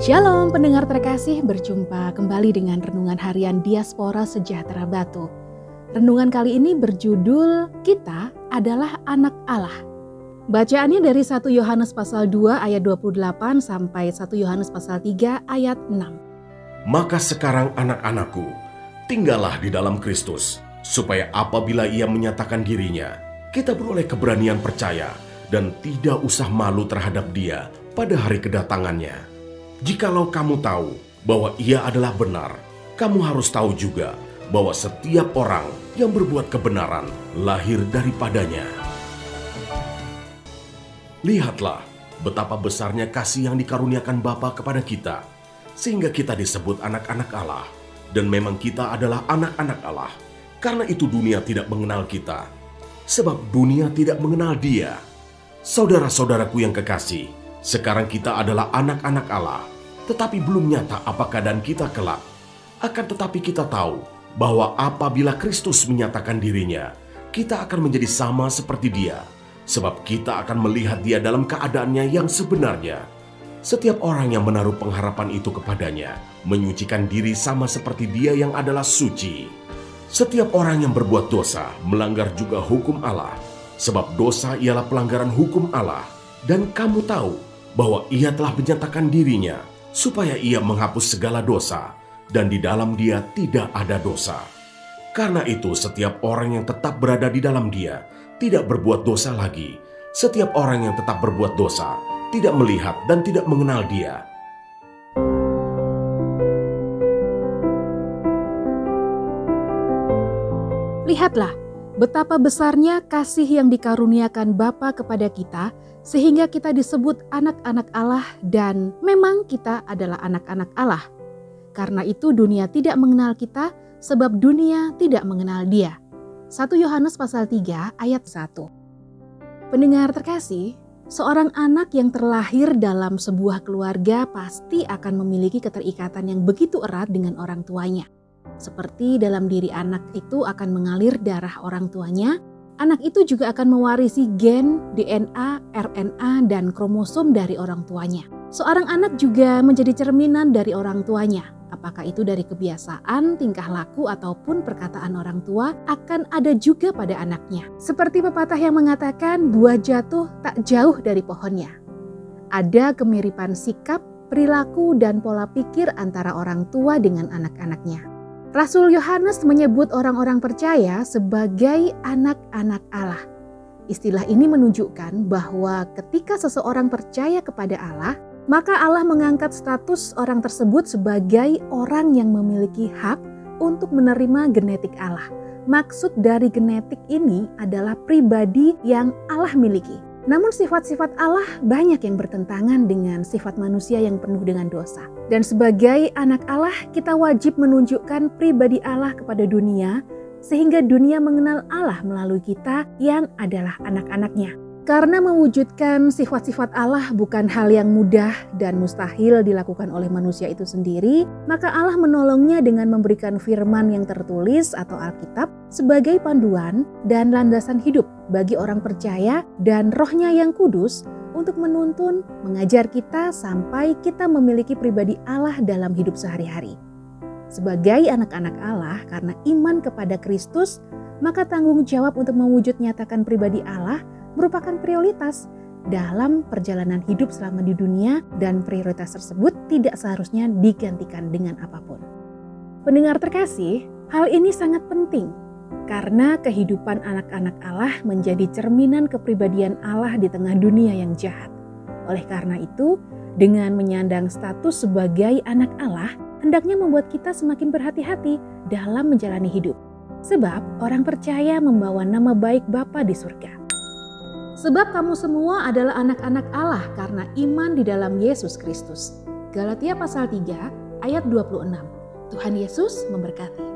Shalom pendengar terkasih, berjumpa kembali dengan Renungan Harian Diaspora Sejahtera Batu. Renungan kali ini berjudul Kita adalah Anak Allah. Bacaannya dari 1 Yohanes pasal 2 ayat 28 sampai 1 Yohanes pasal 3 ayat 6. Maka sekarang anak-anakku, tinggallah di dalam Kristus, supaya apabila ia menyatakan dirinya, kita beroleh keberanian percaya dan tidak usah malu terhadap dia pada hari kedatangannya. Jikalau kamu tahu bahwa ia adalah benar, kamu harus tahu juga bahwa setiap orang yang berbuat kebenaran lahir daripadanya. Lihatlah betapa besarnya kasih yang dikaruniakan Bapa kepada kita, sehingga kita disebut anak-anak Allah. Dan memang kita adalah anak-anak Allah. Karena itu dunia tidak mengenal kita, sebab dunia tidak mengenal dia. Saudara-saudaraku yang kekasih, sekarang kita adalah anak-anak Allah, tetapi belum nyata apa keadaan kita kelak. Akan tetapi kita tahu bahwa apabila Kristus menyatakan dirinya, kita akan menjadi sama seperti dia, sebab kita akan melihat dia dalam keadaannya yang sebenarnya. Setiap orang yang menaruh pengharapan itu kepadanya, menyucikan diri sama seperti dia yang adalah suci. Setiap orang yang berbuat dosa melanggar juga hukum Allah, sebab dosa ialah pelanggaran hukum Allah, dan kamu tahu bahwa ia telah menyatakan dirinya supaya ia menghapus segala dosa dan di dalam dia tidak ada dosa. Karena itu setiap orang yang tetap berada di dalam dia tidak berbuat dosa lagi. Setiap orang yang tetap berbuat dosa tidak melihat dan tidak mengenal dia. Lihatlah betapa besarnya kasih yang dikaruniakan Bapa kepada kita sehingga kita disebut anak-anak Allah dan memang kita adalah anak-anak Allah. Karena itu dunia tidak mengenal kita sebab dunia tidak mengenal dia. 1 Yohanes pasal 3 ayat 1. Pendengar terkasih, seorang anak yang terlahir dalam sebuah keluarga pasti akan memiliki keterikatan yang begitu erat dengan orang tuanya. Seperti dalam diri anak itu akan mengalir darah orang tuanya, anak itu juga akan mewarisi gen, DNA, RNA, dan kromosom dari orang tuanya. Seorang anak juga menjadi cerminan dari orang tuanya. Apakah itu dari kebiasaan, tingkah laku, ataupun perkataan orang tua akan ada juga pada anaknya. Seperti pepatah yang mengatakan buah jatuh tak jauh dari pohonnya. Ada kemiripan sikap, perilaku, dan pola pikir antara orang tua dengan anak-anaknya. Rasul Yohanes menyebut orang-orang percaya sebagai anak-anak Allah. Istilah ini menunjukkan bahwa ketika seseorang percaya kepada Allah, maka Allah mengangkat status orang tersebut sebagai orang yang memiliki hak untuk menerima genetik Allah. Maksud dari genetik ini adalah pribadi yang Allah miliki. Namun sifat-sifat Allah banyak yang bertentangan dengan sifat manusia yang penuh dengan dosa. Dan sebagai anak Allah, kita wajib menunjukkan pribadi Allah kepada dunia sehingga dunia mengenal Allah melalui kita yang adalah anak-anaknya. Karena mewujudkan sifat-sifat Allah bukan hal yang mudah dan mustahil dilakukan oleh manusia itu sendiri, maka Allah menolongnya dengan memberikan firman yang tertulis atau Alkitab sebagai panduan dan landasan hidup bagi orang percaya dan rohnya yang kudus untuk menuntun, mengajar kita sampai kita memiliki pribadi Allah dalam hidup sehari-hari. Sebagai anak-anak Allah karena iman kepada Kristus, maka tanggung jawab untuk mewujud nyatakan pribadi Allah merupakan prioritas dalam perjalanan hidup selama di dunia dan prioritas tersebut tidak seharusnya digantikan dengan apa pun. Pendengar terkasih, hal ini sangat penting karena kehidupan anak-anak Allah menjadi cerminan kepribadian Allah di tengah dunia yang jahat. Oleh karena itu, dengan menyandang status sebagai anak Allah, hendaknya membuat kita semakin berhati-hati dalam menjalani hidup. Sebab orang percaya membawa nama baik Bapa di surga. Sebab kamu semua adalah anak-anak Allah karena iman di dalam Yesus Kristus. Galatia pasal 3 ayat 26. Tuhan Yesus memberkati.